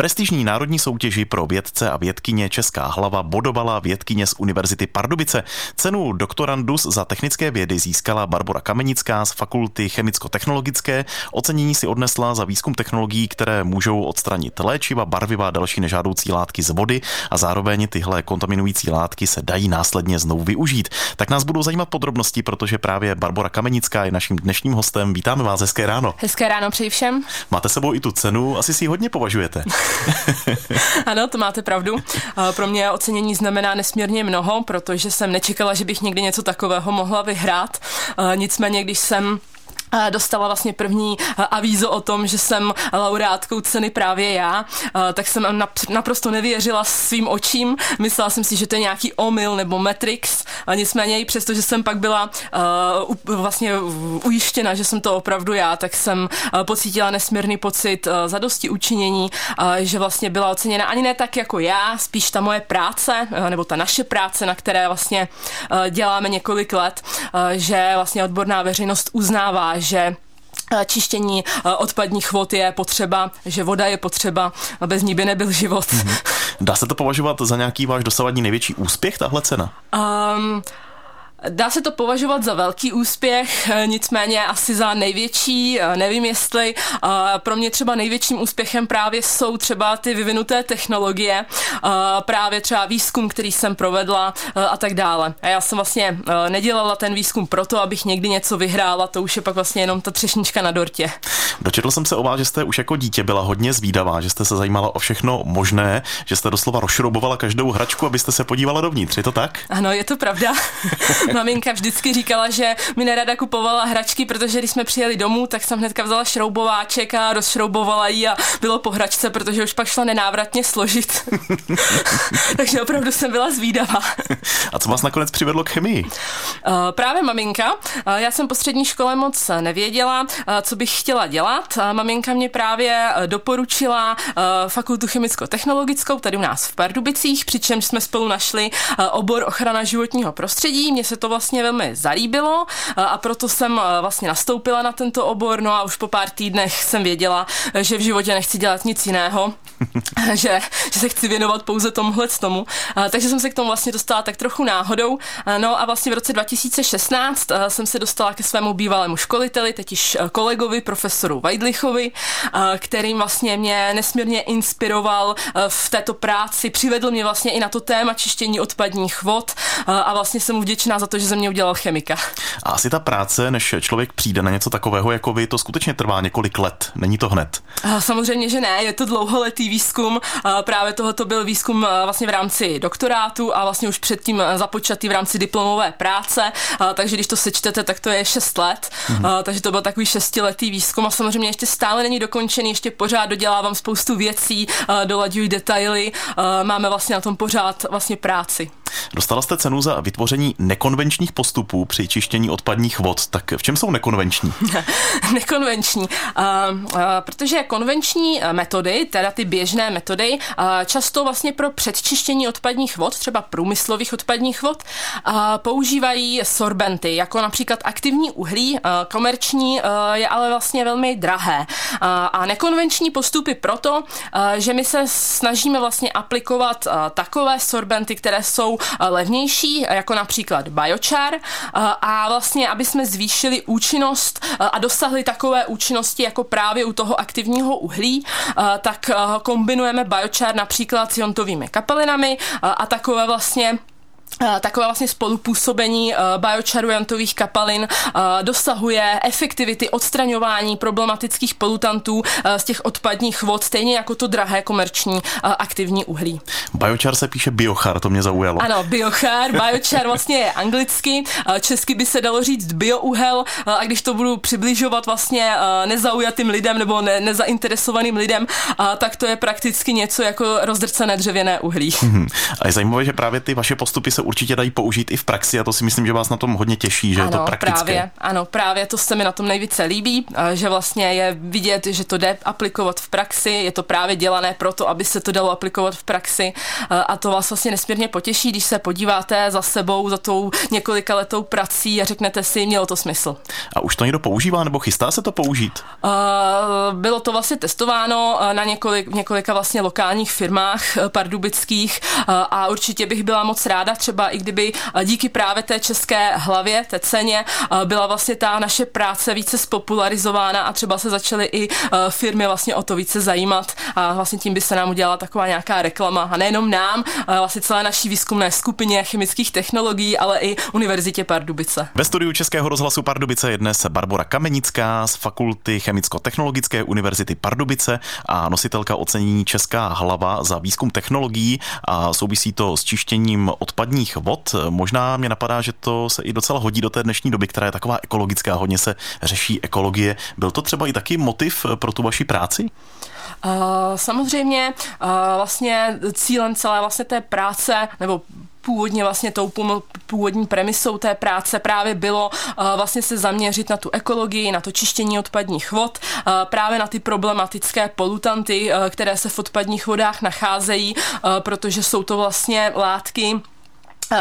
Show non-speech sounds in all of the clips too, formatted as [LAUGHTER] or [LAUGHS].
prestižní národní soutěži pro vědce a vědkyně Česká hlava bodovala vědkyně z Univerzity Pardubice. Cenu doktorandus za technické vědy získala Barbara Kamenická z Fakulty chemicko-technologické. Ocenění si odnesla za výzkum technologií, které můžou odstranit léčiva, barviva a další nežádoucí látky z vody a zároveň tyhle kontaminující látky se dají následně znovu využít. Tak nás budou zajímat podrobnosti, protože právě Barbara Kamenická je naším dnešním hostem. Vítáme vás, hezké ráno. Hezké ráno přeji všem. Máte sebou i tu cenu, asi si ji hodně považujete. [LAUGHS] [LAUGHS] ano, to máte pravdu. Pro mě ocenění znamená nesmírně mnoho, protože jsem nečekala, že bych někdy něco takového mohla vyhrát. Nicméně, když jsem dostala vlastně první avízo o tom, že jsem laureátkou ceny právě já, tak jsem naprosto nevěřila svým očím. Myslela jsem si, že to je nějaký omyl nebo Matrix, nicméně i přesto, že jsem pak byla vlastně ujištěna, že jsem to opravdu já, tak jsem pocítila nesmírný pocit zadosti učinění, že vlastně byla oceněna ani ne tak jako já, spíš ta moje práce, nebo ta naše práce, na které vlastně děláme několik let, že vlastně odborná veřejnost uznává, že eh, čištění eh, odpadních vod je potřeba, že voda je potřeba, bez ní by nebyl život. Mm-hmm. Dá se to považovat za nějaký váš dosavadní největší úspěch, tahle cena? Um, Dá se to považovat za velký úspěch, nicméně asi za největší, nevím jestli. Pro mě třeba největším úspěchem právě jsou třeba ty vyvinuté technologie, právě třeba výzkum, který jsem provedla a tak dále. A já jsem vlastně nedělala ten výzkum proto, abych někdy něco vyhrála, to už je pak vlastně jenom ta třešnička na dortě. Dočetl jsem se o vás, že jste už jako dítě byla hodně zvídavá, že jste se zajímala o všechno možné, že jste doslova rozšroubovala každou hračku, abyste se podívala dovnitř. Je to tak? Ano, je to pravda. [LAUGHS] [LAUGHS] Maminka vždycky říkala, že mi nerada kupovala hračky, protože když jsme přijeli domů, tak jsem hnedka vzala šroubováček a rozšroubovala ji a bylo po hračce, protože už pak šla nenávratně složit. [LAUGHS] Takže opravdu jsem byla zvídavá. a co vás nakonec přivedlo k chemii? Uh, právě maminka. Uh, já jsem po střední škole moc nevěděla, uh, co bych chtěla dělat. Maminka mě právě doporučila fakultu chemicko-technologickou tady u nás v Pardubicích, přičemž jsme spolu našli obor ochrana životního prostředí. Mně se to vlastně velmi zalíbilo a proto jsem vlastně nastoupila na tento obor, no a už po pár týdnech jsem věděla, že v životě nechci dělat nic jiného, [LAUGHS] že, že se chci věnovat pouze tomuhle tomu. Takže jsem se k tomu vlastně dostala tak trochu náhodou. No a vlastně v roce 2016 jsem se dostala ke svému bývalému školiteli, teď již kolegovi, profesoru Weidlichovi, kterým vlastně mě nesmírně inspiroval v této práci, přivedl mě vlastně i na to téma čištění odpadních vod a vlastně jsem mu vděčná za to, že ze mě udělal chemika. A asi ta práce, než člověk přijde na něco takového jako vy, to skutečně trvá několik let, není to hned? A samozřejmě, že ne, je to dlouholetý výzkum. A právě tohoto byl výzkum vlastně v rámci doktorátu a vlastně už předtím započatý v rámci diplomové práce, a takže když to sečtete, tak to je 6 let, mm-hmm. a, takže to byl takový šestiletý výzkum a samozřejmě ještě stále není dokončený, ještě pořád dodělávám spoustu věcí, dolaďuji detaily, máme vlastně na tom pořád vlastně práci. Dostala jste cenu za vytvoření nekonvenčních postupů při čištění odpadních vod. Tak v čem jsou nekonvenční? [LAUGHS] nekonvenční, uh, uh, protože konvenční metody, teda ty běžné metody, uh, často vlastně pro předčištění odpadních vod, třeba průmyslových odpadních vod, uh, používají sorbenty, jako například aktivní uhlí. Uh, komerční uh, je ale vlastně velmi drahé. Uh, a nekonvenční postupy proto, uh, že my se snažíme vlastně aplikovat uh, takové sorbenty, které jsou levnější, jako například biochar. A vlastně, aby jsme zvýšili účinnost a dosahli takové účinnosti jako právě u toho aktivního uhlí, tak kombinujeme biochar například s jontovými kapelinami a takové vlastně Eh, takové vlastně spolupůsobení eh, biocharujantových kapalin eh, dosahuje efektivity odstraňování problematických polutantů z těch odpadních vod, stejně jako to drahé komerční aktivní uhlí. Biochar se píše biochar, to mě zaujalo. Ano, biochar, biochar vlastně je anglicky, česky by se dalo říct biouhel a když to budu přibližovat vlastně nezaujatým lidem nebo ne, nezainteresovaným lidem, tak to je prakticky něco jako rozdrcené dřevěné uhlí. A je zajímavé, že právě ty vaše postupy se se určitě dají použít i v praxi a to si myslím, že vás na tom hodně těší, že ano, je to praktické. Právě, ano, právě to se mi na tom nejvíce líbí, že vlastně je vidět, že to jde aplikovat v praxi, je to právě dělané proto, aby se to dalo aplikovat v praxi a to vás vlastně nesmírně potěší, když se podíváte za sebou, za tou několika letou prací a řeknete si, mělo to smysl. A už to někdo používá nebo chystá se to použít? Uh, bylo to vlastně testováno na několik, několika vlastně lokálních firmách e, pardubických a určitě bych byla moc ráda, třeba i kdyby díky právě té české hlavě, té ceně, byla vlastně ta naše práce více spopularizována a třeba se začaly i firmy vlastně o to více zajímat a vlastně tím by se nám udělala taková nějaká reklama a nejenom nám, vlastně celé naší výzkumné skupině chemických technologií, ale i Univerzitě Pardubice. Ve studiu Českého rozhlasu Pardubice je dnes Barbara Kamenická z Fakulty Chemicko-technologické univerzity Pardubice a nositelka ocenění Česká hlava za výzkum technologií a souvisí to s čištěním odpadních vod. Možná mě napadá, že to se i docela hodí do té dnešní doby, která je taková ekologická, hodně se řeší ekologie. Byl to třeba i taky motiv pro tu vaši práci? Uh, samozřejmě uh, vlastně cílem celé vlastně té práce nebo původně vlastně tou původní premisou té práce právě bylo vlastně se zaměřit na tu ekologii, na to čištění odpadních vod, právě na ty problematické polutanty, které se v odpadních vodách nacházejí, protože jsou to vlastně látky,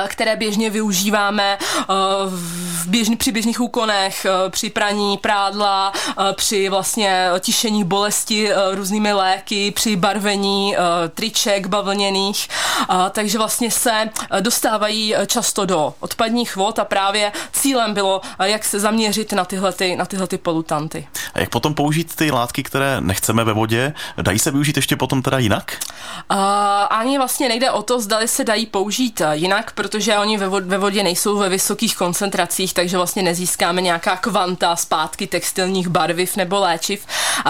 které běžně využíváme eh, v běžný, při běžných úkonech, eh, při praní prádla, při vlastně tišení bolesti různými léky, při barvení triček bavlněných, takže vlastně se dostávají často do odpadních vod a právě cílem bylo, jak se zaměřit na tyhle, ty, na tyhle ty polutanty. A jak potom použít ty látky, které nechceme ve vodě? Dají se využít ještě potom teda jinak? Ani vlastně nejde o to, zdali se dají použít jinak, protože oni ve vodě nejsou ve vysokých koncentracích, takže vlastně nezískáme nějaká kvanta zpátky textilních barviv nebo léčiv.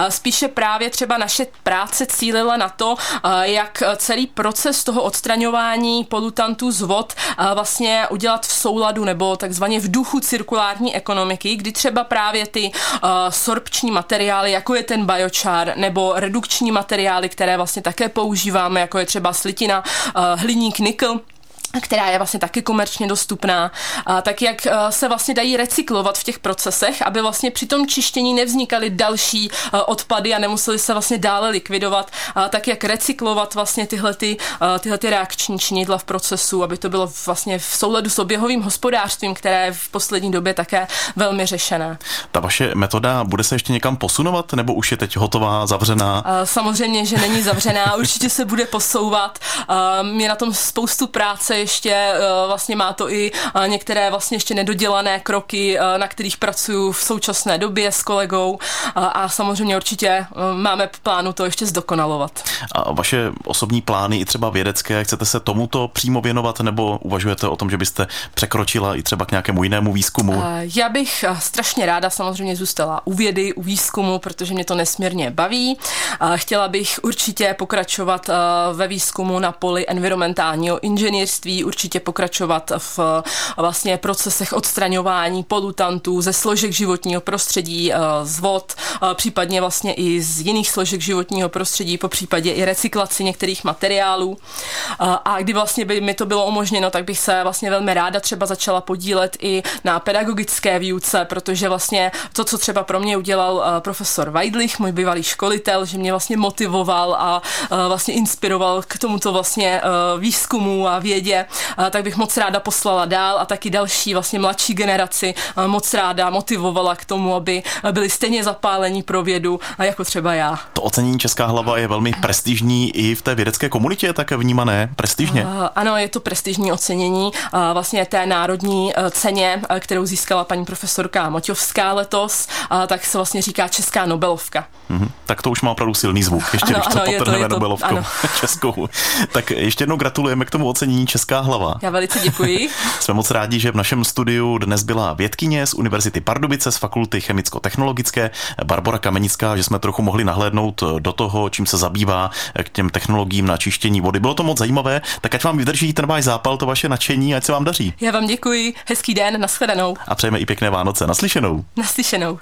Spíše právě třeba naše práce cílila na to, jak celý proces toho odstraňování polutantů z vod vlastně udělat v souladu nebo takzvaně v duchu cirkulární ekonomiky, kdy třeba právě ty sorpční materiály, jako je ten biochar, nebo redukční materiály, které vlastně také používáme, jako je třeba slitina, hliník, nikl, která je vlastně taky komerčně dostupná, a tak jak eh, se vlastně dají recyklovat v těch procesech, aby vlastně při tom čištění nevznikaly další eh, odpady a nemuseli se vlastně dále likvidovat, a tak jak recyklovat vlastně tyhle, ty, eh, tyhle ty reakční činidla v procesu, aby to bylo vlastně v souladu s oběhovým hospodářstvím, které je v poslední době také velmi řešené. Ta vaše metoda bude se ještě někam posunovat, nebo už je teď hotová, zavřená? Samozřejmě, že není zavřená, [LAUGHS] určitě se bude posouvat. Je na tom spoustu práce, ještě eh, vlastně má to i eh, některé vlastně ještě nedodělané kroky, eh, na kterých pracuju v současné době s kolegou a samozřejmě určitě máme v plánu to ještě zdokonalovat. A vaše osobní plány i třeba vědecké, chcete se tomuto přímo věnovat nebo uvažujete o tom, že byste překročila i třeba k nějakému jinému výzkumu? Já bych strašně ráda samozřejmě zůstala u vědy, u výzkumu, protože mě to nesmírně baví. Chtěla bych určitě pokračovat ve výzkumu na poli environmentálního inženýrství, odvětví určitě pokračovat v vlastně procesech odstraňování polutantů ze složek životního prostředí, eh, z vod, eh, případně vlastně i z jiných složek životního prostředí, po případě i recyklaci některých materiálů. Eh, a kdy vlastně by mi to bylo umožněno, tak bych se vlastně velmi ráda třeba začala podílet i na pedagogické výuce, protože vlastně to, co třeba pro mě udělal profesor Weidlich, můj bývalý školitel, že mě vlastně motivoval a vlastně inspiroval k tomuto vlastně výzkumu a vědě, tak bych moc ráda poslala dál a taky další vlastně mladší generaci moc ráda motivovala k tomu, aby byli stejně zapálení pro vědu, jako třeba já. To ocenění Česká hlava je velmi prestižní i v té vědecké komunitě, tak vnímané prestižně. Ano, je to prestižní ocenění vlastně té národní e, ceně, e, kterou získala paní profesorka Moťovská letos, tak se vlastně říká Česká Nobelovka. Mm-hmm. Tak to už má opravdu silný zvuk, ještě ano, když to ano, potrhneme Nobelovkou [LAUGHS] českou. Tak ještě jednou gratulujeme k tomu ocenění Česká lidská hlava. Já velice děkuji. [LAUGHS] Jsme moc rádi, že v našem studiu dnes byla vědkyně z Univerzity Pardubice z Fakulty chemicko-technologické Barbara Kamenická, že jsme trochu mohli nahlédnout do toho, čím se zabývá k těm technologiím na čištění vody. Bylo to moc zajímavé, tak ať vám vydrží ten váš zápal, to vaše nadšení, ať se vám daří. Já vám děkuji, hezký den, nashledanou. A přejeme i pěkné Vánoce, naslyšenou. Naslyšenou.